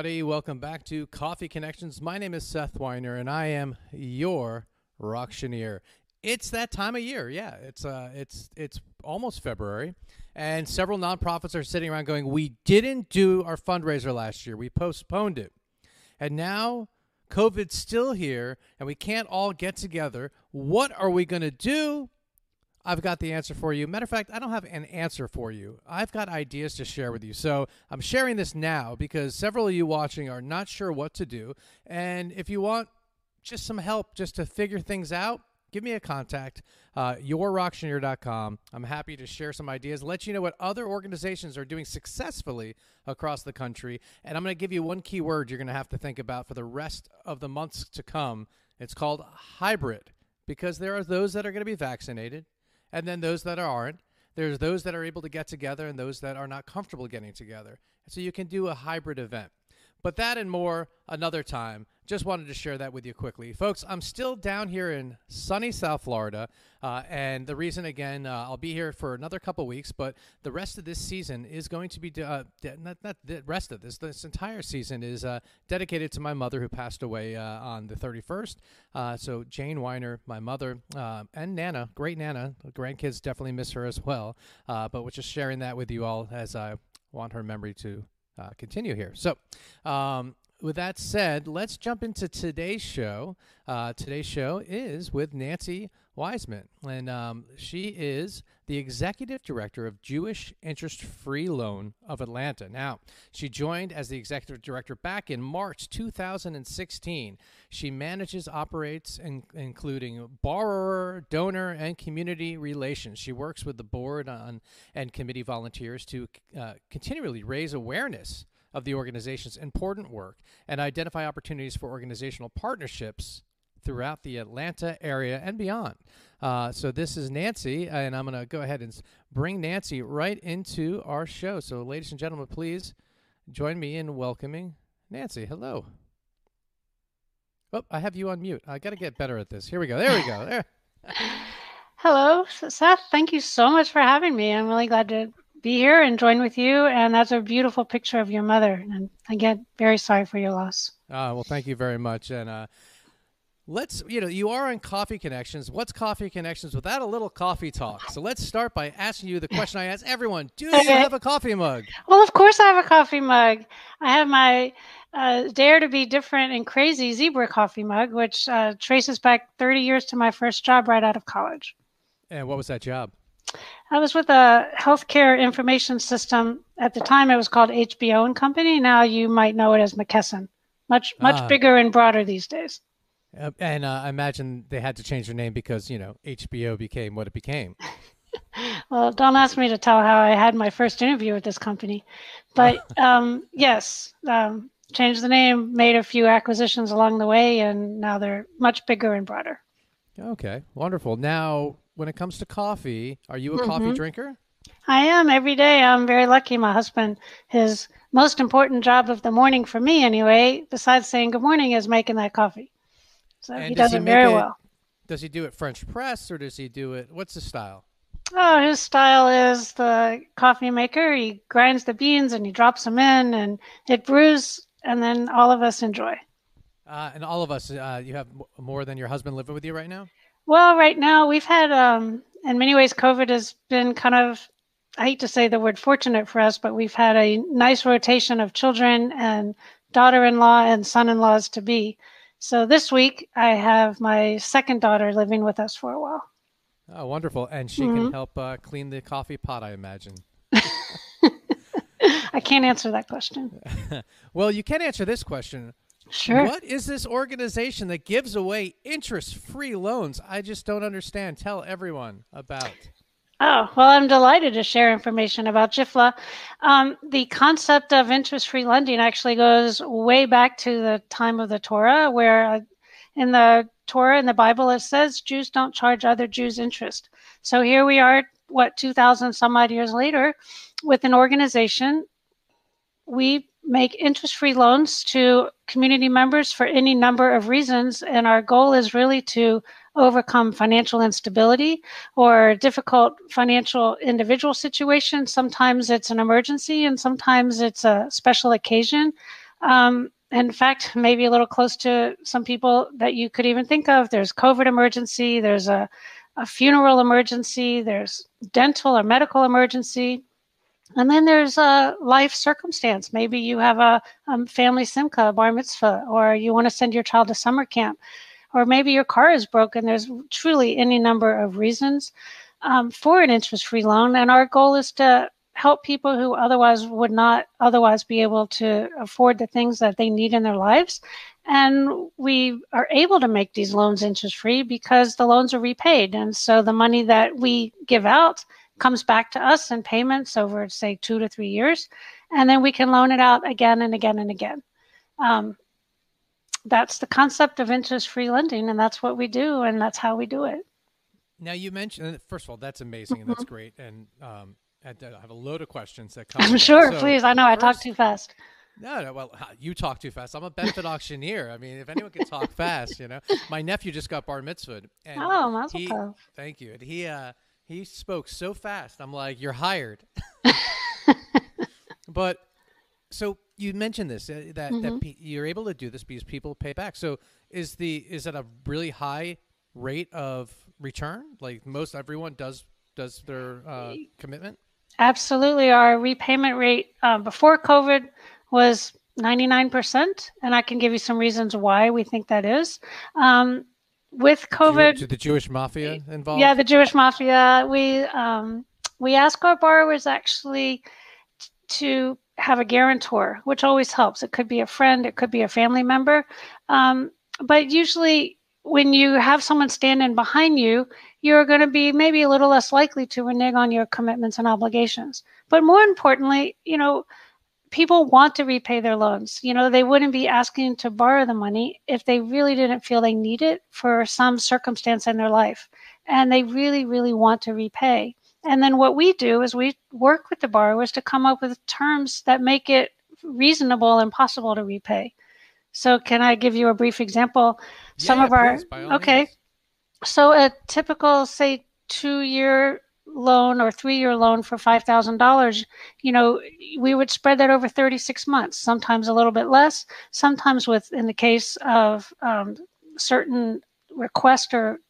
everybody. Welcome back to Coffee Connections. My name is Seth Weiner, and I am your auctioneer. It's that time of year. Yeah, it's uh, it's it's almost February, and several nonprofits are sitting around going, "We didn't do our fundraiser last year. We postponed it, and now COVID's still here, and we can't all get together. What are we going to do?" I've got the answer for you. Matter of fact, I don't have an answer for you. I've got ideas to share with you. So I'm sharing this now because several of you watching are not sure what to do. And if you want just some help just to figure things out, give me a contact, uh, yourauctioneer.com. I'm happy to share some ideas, let you know what other organizations are doing successfully across the country. And I'm going to give you one key word you're going to have to think about for the rest of the months to come. It's called hybrid because there are those that are going to be vaccinated and then those that aren't. There's those that are able to get together and those that are not comfortable getting together. So you can do a hybrid event. But that and more another time. Just wanted to share that with you quickly. Folks, I'm still down here in sunny South Florida. Uh, and the reason, again, uh, I'll be here for another couple weeks, but the rest of this season is going to be, uh, de- not, not the rest of this, this entire season is uh, dedicated to my mother who passed away uh, on the 31st. Uh, so Jane Weiner, my mother, and Nana, great Nana, grandkids definitely miss her as well. but we're just sharing that with you all as I want her memory to continue here. So, um, with that said, let's jump into today's show. Uh, today's show is with Nancy Wiseman, and um, she is the executive director of Jewish Interest Free Loan of Atlanta. Now, she joined as the executive director back in March 2016. She manages, operates, in, including borrower, donor, and community relations. She works with the board on and committee volunteers to uh, continually raise awareness of the organization's important work and identify opportunities for organizational partnerships throughout the Atlanta area and beyond. Uh, so this is Nancy, and I'm going to go ahead and bring Nancy right into our show. So, ladies and gentlemen, please join me in welcoming Nancy. Hello. Oh, I have you on mute. I got to get better at this. Here we go. There we go. There. Hello, Seth. Thank you so much for having me. I'm really glad to be here and join with you. And that's a beautiful picture of your mother. And again, very sorry for your loss. Uh, well, thank you very much. And uh, let's, you know, you are on Coffee Connections. What's Coffee Connections without a little coffee talk? So let's start by asking you the question I ask everyone Do you okay. have a coffee mug? Well, of course I have a coffee mug. I have my uh, Dare to Be Different and Crazy Zebra coffee mug, which uh, traces back 30 years to my first job right out of college. And what was that job? I was with a healthcare information system. At the time, it was called HBO and Company. Now you might know it as McKesson. Much much ah. bigger and broader these days. Uh, and uh, I imagine they had to change their name because you know HBO became what it became. well, don't ask me to tell how I had my first interview with this company, but um, yes, um, changed the name, made a few acquisitions along the way, and now they're much bigger and broader. Okay, wonderful. Now, when it comes to coffee, are you a mm-hmm. coffee drinker? I am every day. I'm very lucky. My husband, his most important job of the morning for me, anyway, besides saying good morning, is making that coffee. So and he does, does he it very it, well. Does he do it French press or does he do it? What's the style? Oh, his style is the coffee maker. He grinds the beans and he drops them in, and it brews, and then all of us enjoy. Uh, and all of us, uh, you have more than your husband living with you right now? Well, right now we've had, um, in many ways, COVID has been kind of, I hate to say the word fortunate for us, but we've had a nice rotation of children and daughter in law and son in laws to be. So this week I have my second daughter living with us for a while. Oh, wonderful. And she mm-hmm. can help uh, clean the coffee pot, I imagine. I can't answer that question. well, you can answer this question. Sure. What is this organization that gives away interest free loans? I just don't understand. Tell everyone about. Oh, well, I'm delighted to share information about JIFLA. Um, the concept of interest free lending actually goes way back to the time of the Torah, where uh, in the Torah, in the Bible, it says Jews don't charge other Jews interest. So here we are, what, 2,000 some odd years later, with an organization. We make interest free loans to community members for any number of reasons. And our goal is really to overcome financial instability or difficult financial individual situations. Sometimes it's an emergency and sometimes it's a special occasion. Um, in fact, maybe a little close to some people that you could even think of. There's COVID emergency, there's a, a funeral emergency, there's dental or medical emergency. And then there's a life circumstance. Maybe you have a um, family simcha, bar mitzvah, or you want to send your child to summer camp, or maybe your car is broken. There's truly any number of reasons um, for an interest free loan. And our goal is to help people who otherwise would not otherwise be able to afford the things that they need in their lives. And we are able to make these loans interest free because the loans are repaid. And so the money that we give out comes back to us in payments over, say, two to three years. And then we can loan it out again and again and again. Um, that's the concept of interest free lending. And that's what we do. And that's how we do it. Now, you mentioned, first of all, that's amazing and that's mm-hmm. great. And um, I have a load of questions that come. I'm sure. So please, I know first, I talk too fast. No, no. Well, you talk too fast. I'm a benefit auctioneer. I mean, if anyone can talk fast, you know. My nephew just got bar mitzvah. And oh, mazel Thank you. And he uh, he spoke so fast. I'm like, you're hired. but so you mentioned this uh, that mm-hmm. that you're able to do this because people pay back. So is the is it a really high rate of return? Like most everyone does does their uh, commitment. Absolutely. Our repayment rate uh, before COVID was 99%, and I can give you some reasons why we think that is. Um, with COVID, Jew- the Jewish mafia involved. Yeah, the Jewish mafia. We um, we ask our borrowers actually t- to have a guarantor, which always helps. It could be a friend, it could be a family member, um, but usually when you have someone standing behind you, you're going to be maybe a little less likely to renege on your commitments and obligations. But more importantly, you know, people want to repay their loans. You know, they wouldn't be asking to borrow the money if they really didn't feel they need it for some circumstance in their life. And they really, really want to repay. And then what we do is we work with the borrowers to come up with terms that make it reasonable and possible to repay. So, can I give you a brief example? Yeah, Some of our okay. Means. So a typical, say, two-year loan or three-year loan for five thousand dollars, you know, we would spread that over 36 months. Sometimes a little bit less. Sometimes, with in the case of um, certain request or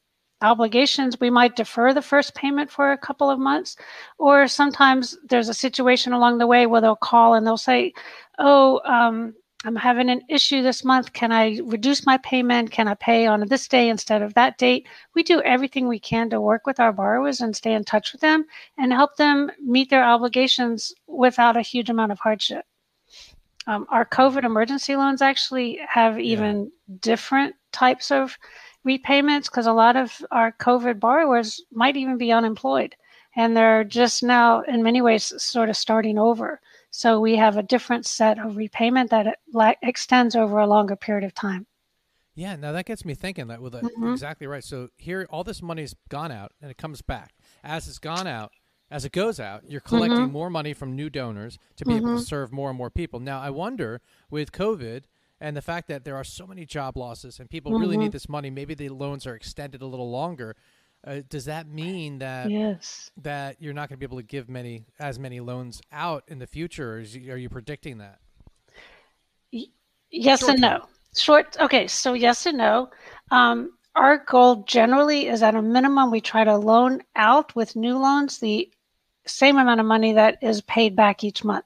obligations, we might defer the first payment for a couple of months. Or sometimes there's a situation along the way where they'll call and they'll say, "Oh, um, I'm having an issue this month. Can I reduce my payment? Can I pay on this day instead of that date? We do everything we can to work with our borrowers and stay in touch with them and help them meet their obligations without a huge amount of hardship. Um, our COVID emergency loans actually have even yeah. different types of repayments because a lot of our COVID borrowers might even be unemployed and they're just now, in many ways, sort of starting over. So we have a different set of repayment that extends over a longer period of time. Yeah, now that gets me thinking that with mm-hmm. exactly right. So here, all this money's gone out and it comes back. As it's gone out, as it goes out, you're collecting mm-hmm. more money from new donors to be mm-hmm. able to mm-hmm. serve more and more people. Now, I wonder with COVID and the fact that there are so many job losses and people really need mm-hmm. this money, maybe the loans are extended a little longer. Uh, does that mean that yes. that you're not going to be able to give many as many loans out in the future? Is, are you predicting that? Y- yes Short and term. no. Short. Okay, so yes and no. Um, our goal generally is at a minimum we try to loan out with new loans the same amount of money that is paid back each month.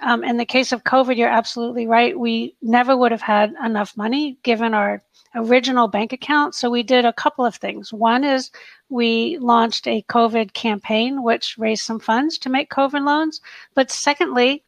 Um, in the case of COVID, you're absolutely right. We never would have had enough money given our original bank account. So we did a couple of things. One is we launched a COVID campaign, which raised some funds to make COVID loans. But secondly,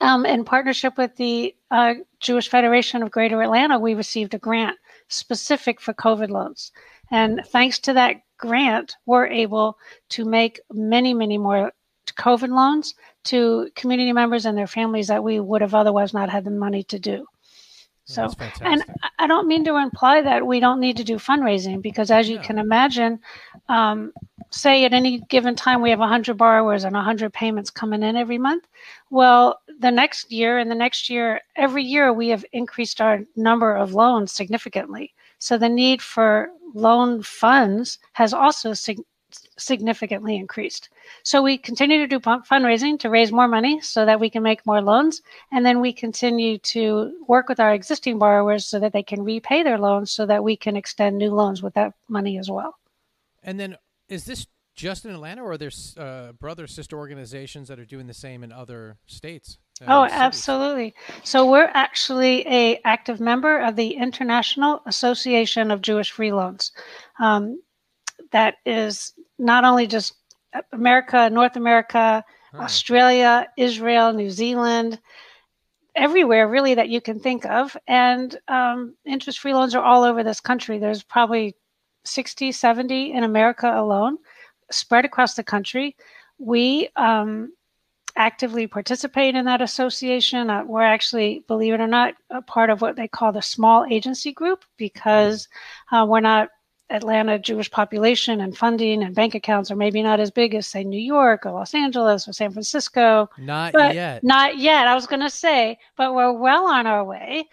um, in partnership with the uh, Jewish Federation of Greater Atlanta, we received a grant specific for COVID loans. And thanks to that grant, we're able to make many, many more COVID loans to community members and their families that we would have otherwise not had the money to do. So, and I don't mean to imply that we don't need to do fundraising because, as you can imagine, um, say at any given time we have 100 borrowers and 100 payments coming in every month. Well, the next year and the next year, every year we have increased our number of loans significantly. So the need for loan funds has also sig- significantly increased. So we continue to do fundraising to raise more money so that we can make more loans. And then we continue to work with our existing borrowers so that they can repay their loans so that we can extend new loans with that money as well. And then is this just in Atlanta or are there uh, brother sister organizations that are doing the same in other states? Uh, oh, absolutely. So we're actually a active member of the International Association of Jewish Free Loans. Um, that is not only just America, North America, huh. Australia, Israel, New Zealand, everywhere really that you can think of. And um, interest free loans are all over this country. There's probably 60, 70 in America alone, spread across the country. We um, actively participate in that association. Uh, we're actually, believe it or not, a part of what they call the small agency group because uh, we're not Atlanta Jewish population and funding and bank accounts are maybe not as big as say New York or Los Angeles or San Francisco. Not yet. Not yet. I was going to say, but we're well on our way.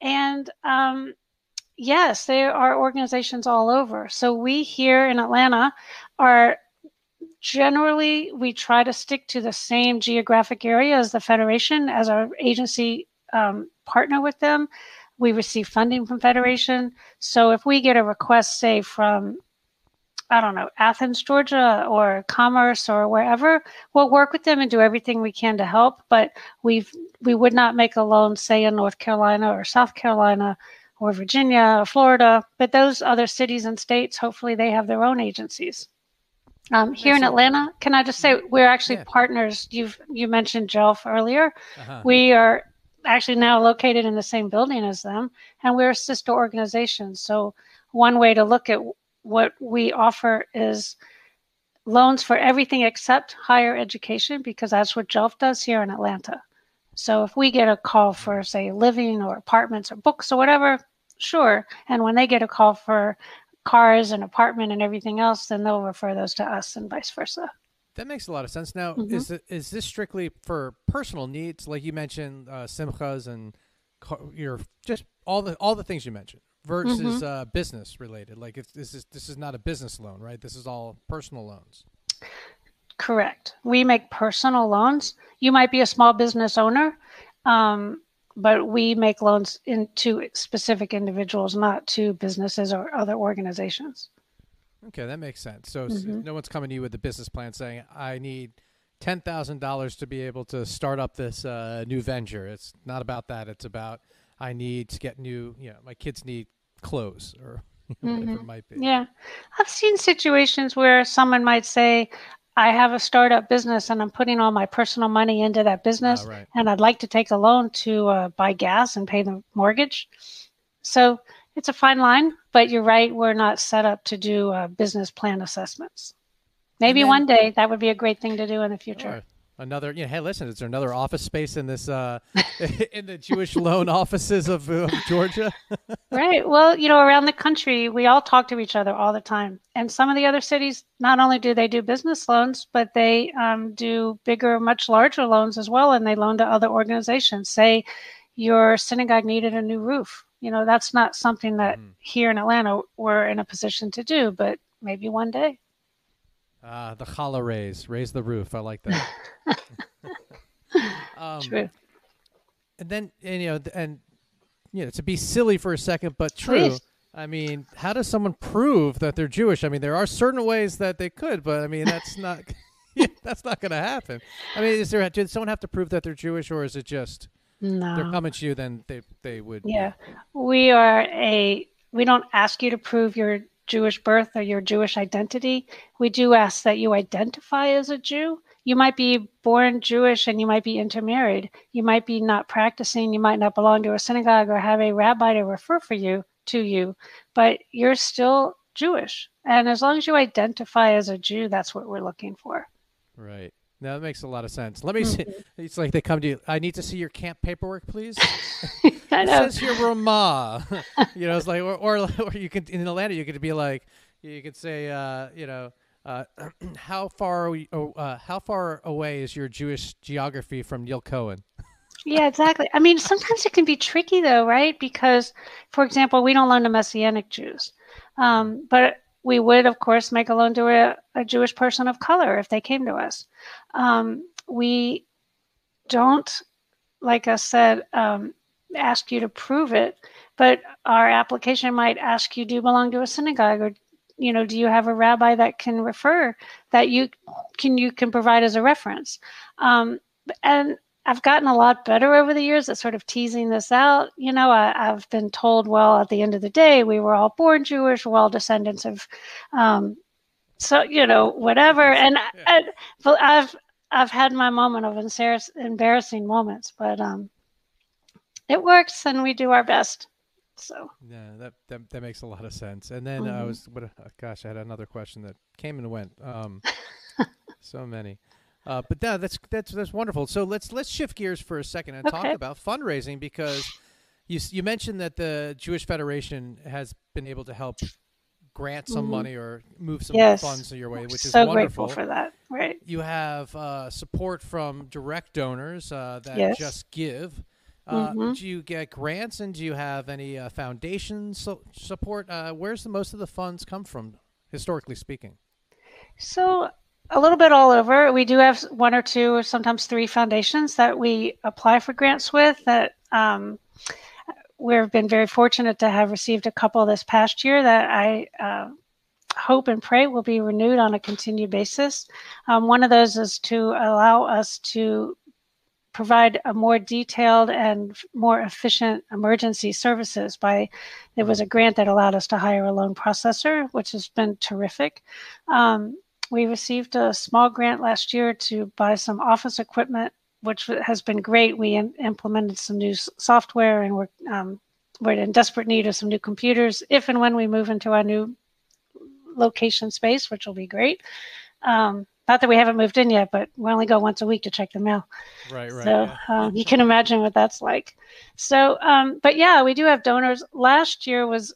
And um, yes, there are organizations all over. So we here in Atlanta are generally we try to stick to the same geographic area as the federation as our agency um, partner with them we receive funding from Federation. So if we get a request, say from I don't know, Athens, Georgia, or Commerce, or wherever, we'll work with them and do everything we can to help. But we've we would not make a loan, say in North Carolina or South Carolina or Virginia or Florida. But those other cities and states, hopefully, they have their own agencies. Um, here in Atlanta, can I just say we're actually yeah. partners? You've you mentioned Jelf earlier. Uh-huh. We are actually now located in the same building as them, and we're a sister organization. So, one way to look at what we offer is loans for everything except higher education, because that's what JELF does here in Atlanta. So, if we get a call for, say, living or apartments or books or whatever, sure. And when they get a call for cars and apartment and everything else, then they'll refer those to us and vice versa. That makes a lot of sense. Now, mm-hmm. is it, is this strictly for personal needs, like you mentioned, uh, simchas and your just all the all the things you mentioned, versus mm-hmm. uh, business related? Like, if this is this is not a business loan, right? This is all personal loans. Correct. We make personal loans. You might be a small business owner, um, but we make loans into specific individuals, not to businesses or other organizations. Okay, that makes sense. So mm-hmm. no one's coming to you with a business plan saying, "I need ten thousand dollars to be able to start up this uh, new venture." It's not about that. It's about I need to get new. You know, my kids need clothes or whatever mm-hmm. it might be. Yeah, I've seen situations where someone might say, I have a startup business and I'm putting all my personal money into that business, uh, right. and I'd like to take a loan to uh, buy gas and pay the mortgage. So it's a fine line, but you're right. We're not set up to do uh, business plan assessments. Maybe then, one day that would be a great thing to do in the future. Sure. Another, you know, hey, listen, is there another office space in this, uh, in the Jewish loan offices of, of Georgia? right. Well, you know, around the country, we all talk to each other all the time. And some of the other cities, not only do they do business loans, but they um, do bigger, much larger loans as well. And they loan to other organizations. Say your synagogue needed a new roof you know that's not something that mm. here in Atlanta we're in a position to do, but maybe one day. Ah, uh, the challah raise, raise the roof. I like that. um, True. And then and, you know, and you know, to be silly for a second, but true. Please. I mean, how does someone prove that they're Jewish? I mean, there are certain ways that they could, but I mean, that's not that's not going to happen. I mean, is there? Does someone have to prove that they're Jewish, or is it just? No. They're coming to you, then they they would. Yeah, we are a. We don't ask you to prove your Jewish birth or your Jewish identity. We do ask that you identify as a Jew. You might be born Jewish and you might be intermarried. You might be not practicing. You might not belong to a synagogue or have a rabbi to refer for you to you, but you're still Jewish. And as long as you identify as a Jew, that's what we're looking for. Right. No, that makes a lot of sense. Let me see. Mm-hmm. It's like they come to you. I need to see your camp paperwork, please. I know. It says here Ramah. you know, it's like, or, or, or you can in Atlanta, you could be like, you could say, uh, you know, uh, how far, we, oh, uh, how far away is your Jewish geography from Neil Cohen? yeah, exactly. I mean, sometimes it can be tricky though, right? Because, for example, we don't loan to Messianic Jews, um, but we would, of course, make a loan to a, a Jewish person of color if they came to us. Um, we don't, like I said, um, ask you to prove it, but our application might ask you, do you belong to a synagogue or you know do you have a rabbi that can refer that you can you can provide as a reference um, and I've gotten a lot better over the years at sort of teasing this out. You know, I, have been told, well, at the end of the day, we were all born Jewish, we're all descendants of, um, so you know, whatever. And yeah. I, have I've had my moment of embarrassing moments, but um, it works, and we do our best. So yeah, that that, that makes a lot of sense. And then mm-hmm. I was, what? Uh, gosh, I had another question that came and went. Um, so many. Uh, but no, that's that's that's wonderful. So let's let's shift gears for a second and okay. talk about fundraising because you you mentioned that the Jewish Federation has been able to help grant some mm-hmm. money or move some yes. funds your way, which so is wonderful. grateful for that. Right. You have uh, support from direct donors uh, that yes. just give. Uh, mm-hmm. Do you get grants and do you have any uh, foundation so- support? Uh, where's the most of the funds come from, historically speaking? So a little bit all over. We do have one or two, or sometimes three foundations that we apply for grants with. That um, we've been very fortunate to have received a couple this past year that I uh, hope and pray will be renewed on a continued basis. Um, one of those is to allow us to provide a more detailed and more efficient emergency services by there was a grant that allowed us to hire a loan processor which has been terrific um, we received a small grant last year to buy some office equipment, which has been great. We in, implemented some new software and we're, um, we're in desperate need of some new computers if and when we move into our new location space, which will be great. Um, not that we haven't moved in yet, but we only go once a week to check the mail. Right, right. So yeah. um, you can imagine what that's like. So, um, but yeah, we do have donors. Last year was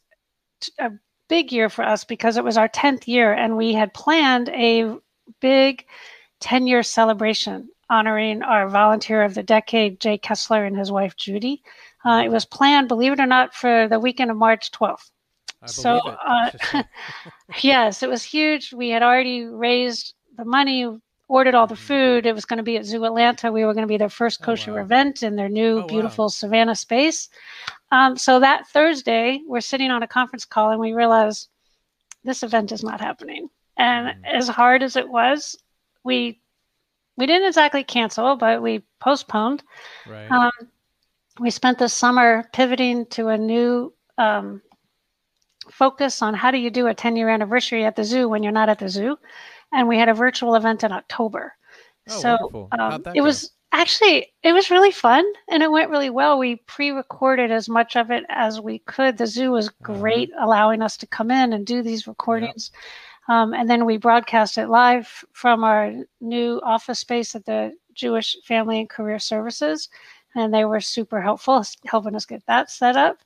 a big year for us because it was our 10th year and we had planned a big 10 year celebration honoring our volunteer of the decade, Jay Kessler, and his wife, Judy. Uh, it was planned, believe it or not, for the weekend of March 12th. so, uh, yes, it was huge. We had already raised the money, ordered all the mm-hmm. food. It was going to be at Zoo Atlanta. We were going to be their first oh, kosher oh, wow. event in their new oh, beautiful wow. Savannah space. Um, so that Thursday, we're sitting on a conference call and we realize this event is not happening. And mm. as hard as it was, we we didn't exactly cancel, but we postponed. Right. Um, we spent the summer pivoting to a new um, focus on how do you do a 10 year anniversary at the zoo when you're not at the zoo. And we had a virtual event in October. Oh, so um, it was actually it was really fun and it went really well we pre-recorded as much of it as we could the zoo was mm-hmm. great mm-hmm. allowing us to come in and do these recordings yep. um, and then we broadcast it live from our new office space at the jewish family and career services and they were super helpful helping us get that set up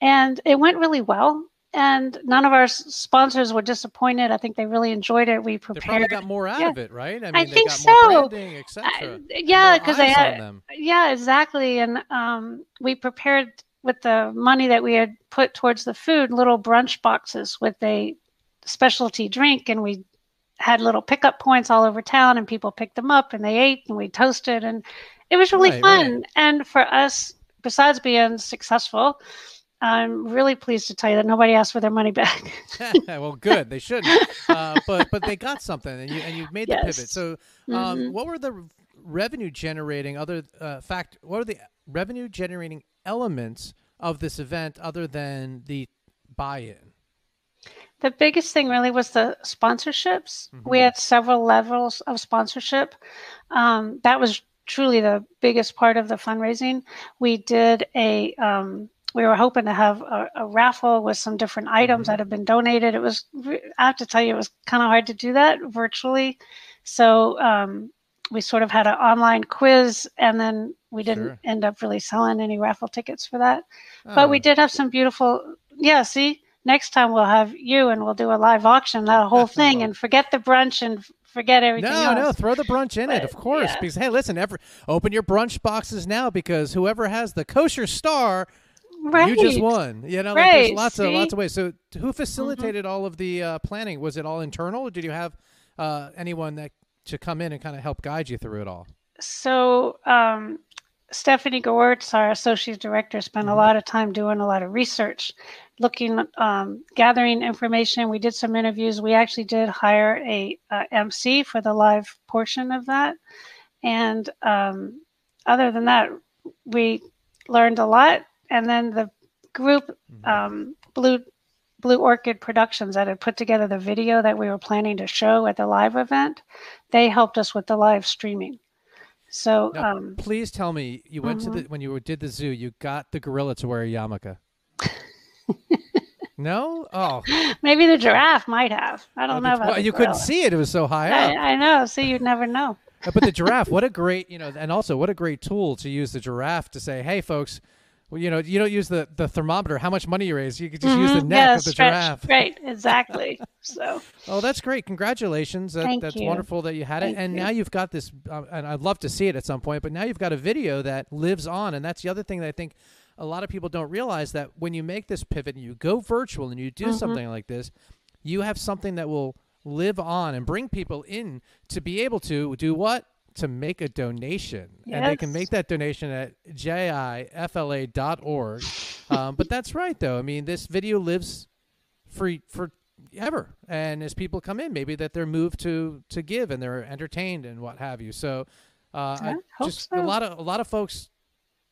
and it went really well and none of our sponsors were disappointed. I think they really enjoyed it. We prepared. They probably got more out yeah. of it, right? I, mean, I think so. Branding, I, yeah, because they had. Yeah, exactly. And um, we prepared with the money that we had put towards the food, little brunch boxes with a specialty drink, and we had little pickup points all over town, and people picked them up and they ate, and we toasted, and it was really right, fun. Right. And for us, besides being successful I'm really pleased to tell you that nobody asked for their money back. well, good. They shouldn't. Uh, but but they got something, and you and you made the yes. pivot. So, um, mm-hmm. what were the revenue generating other uh, fact? What are the revenue generating elements of this event other than the buy-in? The biggest thing really was the sponsorships. Mm-hmm. We had several levels of sponsorship. Um, that was truly the biggest part of the fundraising. We did a um, we were hoping to have a, a raffle with some different items mm-hmm. that have been donated. It was, I have to tell you, it was kind of hard to do that virtually. So um, we sort of had an online quiz, and then we didn't sure. end up really selling any raffle tickets for that. Oh. But we oh. did have some beautiful, yeah, see? Next time we'll have you and we'll do a live auction, that whole thing, and forget the brunch and forget everything. No, else. no, throw the brunch in but, it, of course. Yeah. Because hey, listen, every, open your brunch boxes now because whoever has the kosher star right. you just won. You know, like, Right, there's lots of lots of ways. So, who facilitated all of the uh, planning? Was it all internal, or did you have uh, anyone that to come in and kind of help guide you through it all? So um, Stephanie Gewirtz, our associate director, spent a lot of time doing a lot of research, looking, um, gathering information. We did some interviews. We actually did hire a, uh MC for the live portion of that, and um, other than that, we learned a lot. And then the group, um, Blue Blue Orchid Productions, that had put together the video that we were planning to show at the live event, they helped us with the live streaming. So Now, um, please tell me you went to the Mhm. when you did the zoo, you got the gorilla to wear a yarmulke. no, oh, maybe the giraffe might have. I don't oh, know the- about well, you couldn't see it; it was so high up. I, know. See, you'd never know. But the giraffe, what a great, you know, and also what a great tool to use the giraffe to say, hey, folks, well, you know, you don't use the, the thermometer, how much money you raise. You could just use the Mhm. neck yeah, of the stretch. giraffe. Right, exactly. So Oh, that's great. Congratulations. That, Thank that's you. wonderful that you had it. Thank and you. now you've got this, uh, and I'd love to see it at some point, but now you've got a video that lives on. And that's the other thing that I think a lot of people don't realize that when you make this pivot and you go virtual and you do Mhm. something like this, you have something that will live on and bring people in to be able to do what? To make a donation. And they can make that donation at jifla.org. um, but that's right, though. I mean, this video lives for for ever. And as people come in maybe that they're moved to to give and they're entertained and what have you. So uh I hope just a lot of a lot of folks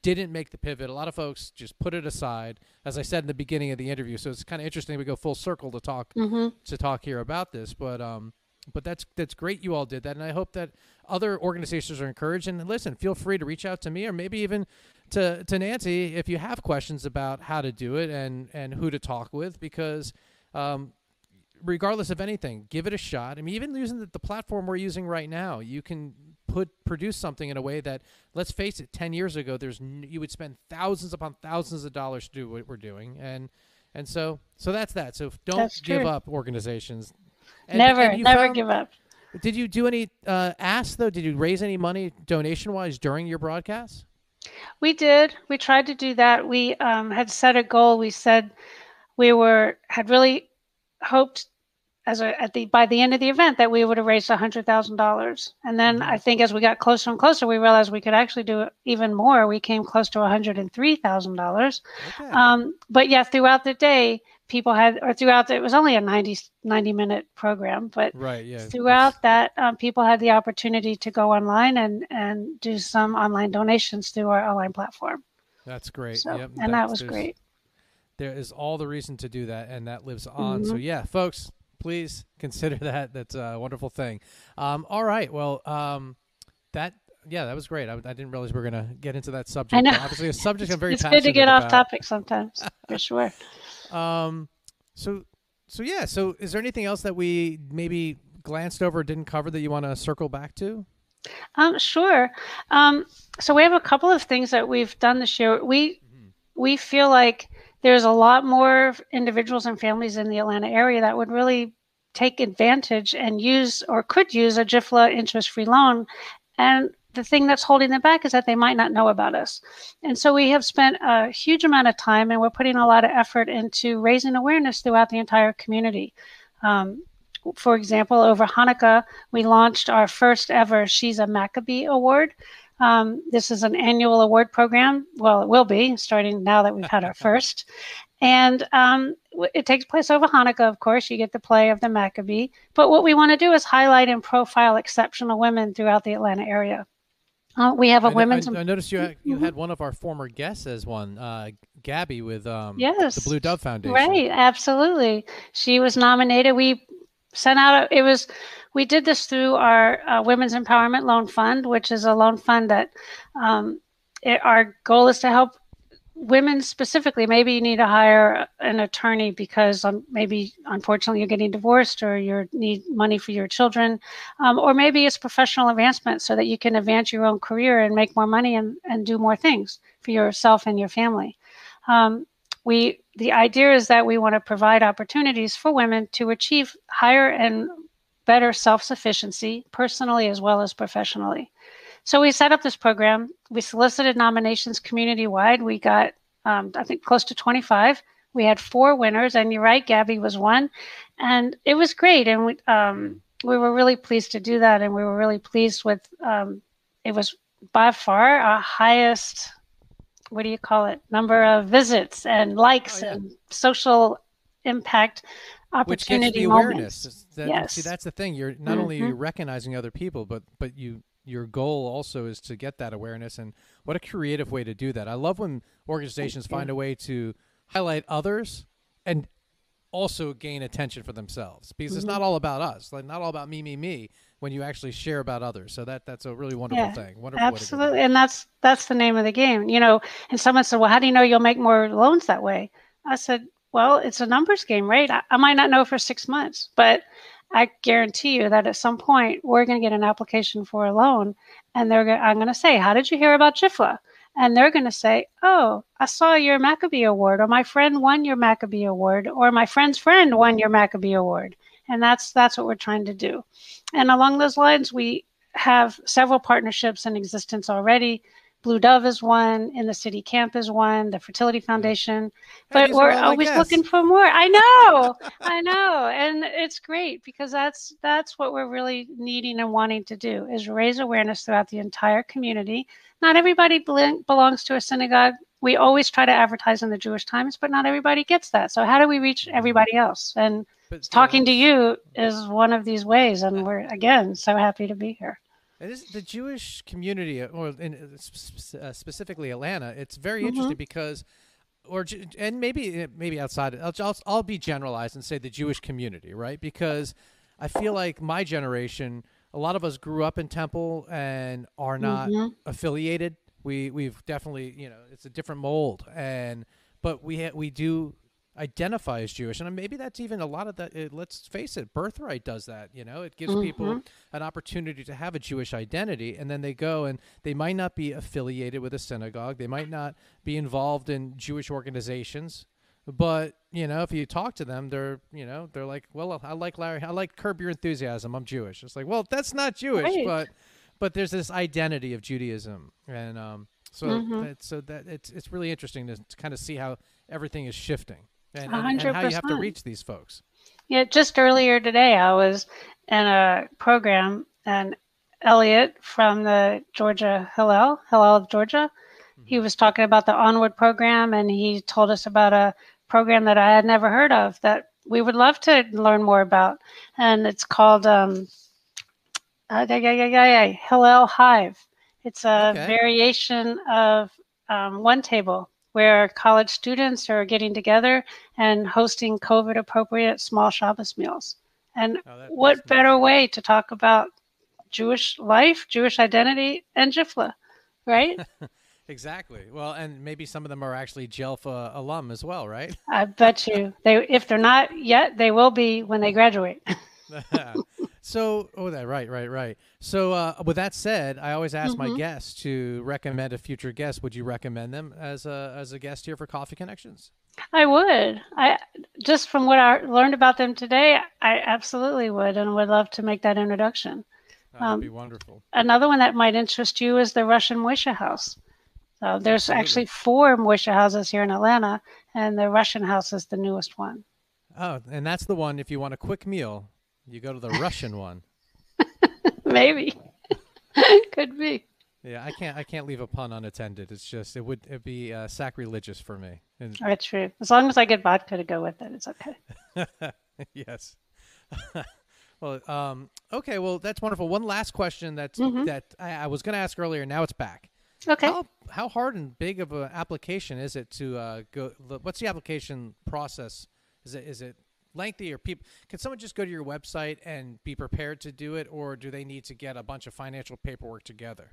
didn't make the pivot. A lot of folks just put it aside as i said in the beginning of the interview. So it's kind of interesting we go full circle to talk hmm to talk here about this. But um but that's that's great you all did that and i hope that other organizations are encouraged. And listen feel free to reach out to me or maybe even to to nancy if you have questions about how to do it and and who to talk with because um regardless of anything give it a shot. I mean even using the, the platform we're using right now you can put produce something in a way that let's face it 10 years ago there's n- you would spend thousands upon thousands of dollars to do what we're doing. And and so so that's that. So don't give up organizations And- never, and never found- give up. did you do any uh ask though did you raise any money donation wise during your broadcast We did. We tried to do that. We um, had set a goal. We said we were had really hoped as a, at the by the end of the event that we would have raised hundred thousand dollars. And then Mhm. I think as we got closer and closer, we realized we could actually do even more. We came close to one hundred and three thousand dollars. okay Um, but yeah, throughout the day, people had, or throughout the, it was only a 90, 90 minute program, but right yeah throughout that, um, people had the opportunity to go online and, and do some online donations through our online platform. that's great So, yep, and that was great. there is all the reason to do that and that lives on so Mhm. yeah folks please consider that that's a wonderful thing um all right well um that yeah that was great i, I didn't realize we were going to get into that subject I know. obviously a subject i'm very it's good to get off topic sometimes, for sure. um so so yeah so is there anything else that we maybe glanced over or didn't cover that you want to circle back to Um, sure. Um, so we have a couple of things that we've done this year. We we feel like there's a lot more individuals and families in the Atlanta area that would really take advantage and use or could use a JIFLA interest-free loan. And the thing that's holding them back is that they might not know about us. And so we have spent a huge amount of time and we're putting a lot of effort into raising awareness throughout the entire community. Um, for example, over Hanukkah, we launched our first ever She's a Maccabee Award. Um, this is an annual award program. Well, it will be starting now that we've had our first. And um, it takes place over Hanukkah, of course. You get the play of the Maccabee. But what we want to do is highlight and profile exceptional women throughout the Atlanta area. Uh, we have a I, women's. I, I noticed you had, you Mhm. had one of our former guests as one uh gabby with um Yes. the blue dove foundation Right, absolutely. She was nominated. We sent out a, it was we did this through our uh, Women's Empowerment Loan Fund, which is a loan fund that um, it, our goal is to help women specifically. Maybe you need to hire an attorney because um, maybe unfortunately you're getting divorced or you need money for your children, um, or maybe it's professional advancement so that you can advance your own career and make more money and, and do more things for yourself and your family. Um, we the idea is that we want to provide opportunities for women to achieve higher and better self-sufficiency personally as well as professionally so we set up this program we solicited nominations community wide we got um, I think close to 25. We had four winners, and you're right, Gabby was one, and it was great. And we um, we were really pleased to do that, and we were really pleased with. Um, it was by far our highest. What do you call it? Number of visits and likes oh, yeah. and social impact opportunity Which gets the awareness. That, yes. See, that's the thing. You're not mm-hmm. only recognizing other people, but but you your goal also is to get that awareness and what a creative way to do that. I love when organizations find a way to highlight others and also gain attention for themselves because mm-hmm. it's not all about us, like not all about me, me, me. When you actually share about others, so that that's a really wonderful yeah, thing. Wonderful absolutely, and that's that's the name of the game. You know, and someone said, "Well, how do you know you'll make more loans that way?" I said, "Well, it's a numbers game, right? I, I might not know for six months, but I guarantee you that at some point we're going to get an application for a loan, and they're going. I'm going to say, "How did you hear about JIFLA?" And they're going to say, "Oh, I saw your Maccabee Award, or my friend won your Maccabee Award, or my friend's friend won your Maccabee Award." And that's that's what we're trying to do. And along those lines, we have several partnerships in existence already Blue Dove is one, In the City Camp is one, the Fertility Foundation. But we're always looking for more. I know, I know, and it's great because that's that's what we're really needing and wanting to do is raise awareness throughout the entire community. Not everybody belongs to a synagogue. We always try to advertise in the Jewish Times, but not everybody gets that. So how do we reach mm-hmm. everybody else? And but, talking to you is one of these ways, and we're again so happy to be here. It is the Jewish community, uh, or in, uh, uh, specifically Atlanta. It's very mm-hmm. interesting because, or and maybe maybe outside. I'll, I'll I'll be generalized and say the Jewish community, right? Because I feel like my generation, a lot of us grew up in Temple and are not mm-hmm. affiliated. We we've definitely you know it's a different mold, and but we ha- we do identify as Jewish, and maybe that's even a lot of that. It, let's face it, birthright does that. You know, it gives mm-hmm. people an opportunity to have a Jewish identity, and then they go and they might not be affiliated with a synagogue, they might not be involved in Jewish organizations, but you know, if you talk to them, they're you know they're like, well, I like Larry, I like Curb Your Enthusiasm. I'm Jewish. It's like, well, that's not Jewish, right. but but there's this identity of Judaism, and um, so mm-hmm. that, so that it's it's really interesting to, to kind of see how everything is shifting and, and, and how you have to reach these folks. Yeah, just earlier today, I was in a program, and Elliot from the Georgia Hillel, Hillel of Georgia, mm-hmm. he was talking about the Onward program, and he told us about a program that I had never heard of that we would love to learn more about, and it's called um, uh, Hillel Hive. It's a okay. variation of um, OneTable where college students are getting together and hosting COVID appropriate small Shabbos meals. And oh, what better nice. way to talk about Jewish life, Jewish identity, and JIFLA, right? exactly. Well, and maybe some of them are actually JELFA alum as well, right? I bet you they if they're not yet, they will be when they graduate. So, oh, that right, right, right. So, uh, with that said, I always ask mm-hmm. my guests to recommend a future guest. Would you recommend them as a as a guest here for Coffee Connections? I would. I just from what I learned about them today, I absolutely would, and would love to make that introduction. That would um, be wonderful. Another one that might interest you is the Russian Moishe House. So there's absolutely. actually four Moishe houses here in Atlanta, and the Russian house is the newest one. Oh, and that's the one. If you want a quick meal, you go to the Russian one. Maybe. Could be. Yeah, I can't. I can't leave a pun unattended. It's just it would it be uh, sacrilegious for me. And... That's true. As long as I get vodka to go with it, it's okay. yes. well, um, okay. Well, that's wonderful. One last question that's mm-hmm. that I, I was going to ask earlier. Now it's back. Okay. How, how hard and big of an application is it to uh, go? What's the application process? Is it is it lengthy or people can someone just go to your website and be prepared to do it or do they need to get a bunch of financial paperwork together?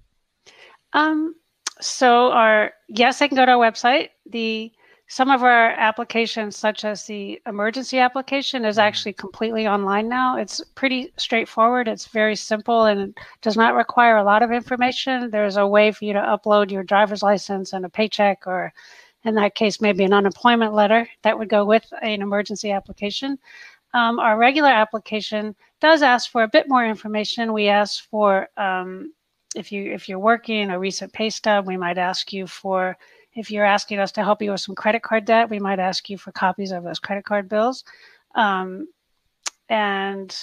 Um so our yes they can go to our website. The some of our applications such as the emergency application is mm-hmm. actually completely online now. It's pretty straightforward. It's very simple and does not require a lot of information. There's a way for you to upload your driver's license and a paycheck or in that case, maybe an unemployment letter that would go with an emergency application. Um, our regular application does ask for a bit more information. We ask for um, if you if you're working a recent pay stub, we might ask you for if you're asking us to help you with some credit card debt, we might ask you for copies of those credit card bills. Um, and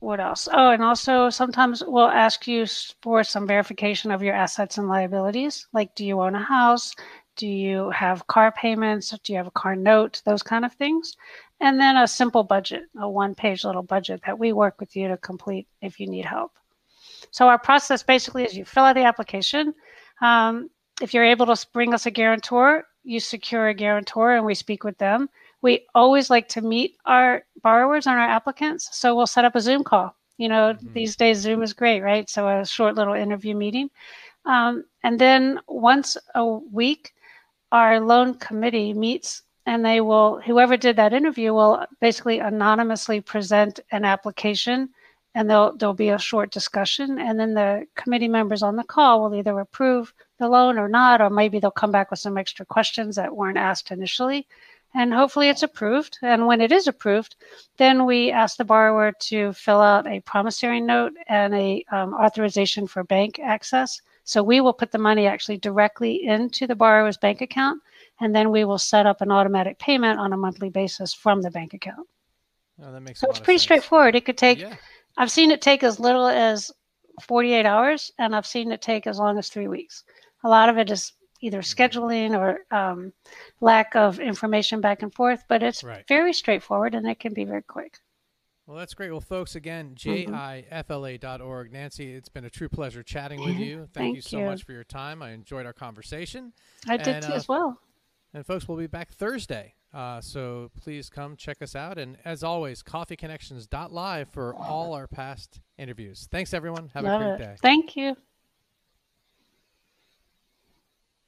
what else? Oh, and also sometimes we'll ask you for some verification of your assets and liabilities. Like, do you own a house? Do you have car payments? Do you have a car note? Those kind of things. And then a simple budget, a one page little budget that we work with you to complete if you need help. So, our process basically is you fill out the application. Um, if you're able to bring us a guarantor, you secure a guarantor and we speak with them. We always like to meet our borrowers and our applicants. So we'll set up a Zoom call. You know, mm-hmm. these days Zoom is great, right? So a short little interview meeting. Um, and then once a week, our loan committee meets and they will, whoever did that interview will basically anonymously present an application and there'll, there'll be a short discussion. And then the committee members on the call will either approve the loan or not, or maybe they'll come back with some extra questions that weren't asked initially and hopefully it's approved. And when it is approved, then we ask the borrower to fill out a promissory note and a um, authorization for bank access. So we will put the money actually directly into the borrower's bank account, and then we will set up an automatic payment on a monthly basis from the bank account. Oh, that makes so it's pretty sense. straightforward. It could take. Yeah. I've seen it take as little as 48 hours, and I've seen it take as long as three weeks. A lot of it is either scheduling or um, lack of information back and forth, but it's right. very straightforward and it can be very quick. Well, that's great. Well, folks, again, mm-hmm. jifla.org. Nancy, it's been a true pleasure chatting with you. Thank, Thank you so you. much for your time. I enjoyed our conversation. I did and, too, uh, as well. And, folks, we'll be back Thursday. Uh, so please come check us out. And as always, coffeeconnections.live for all our past interviews. Thanks, everyone. Have Love a great it. day. Thank you.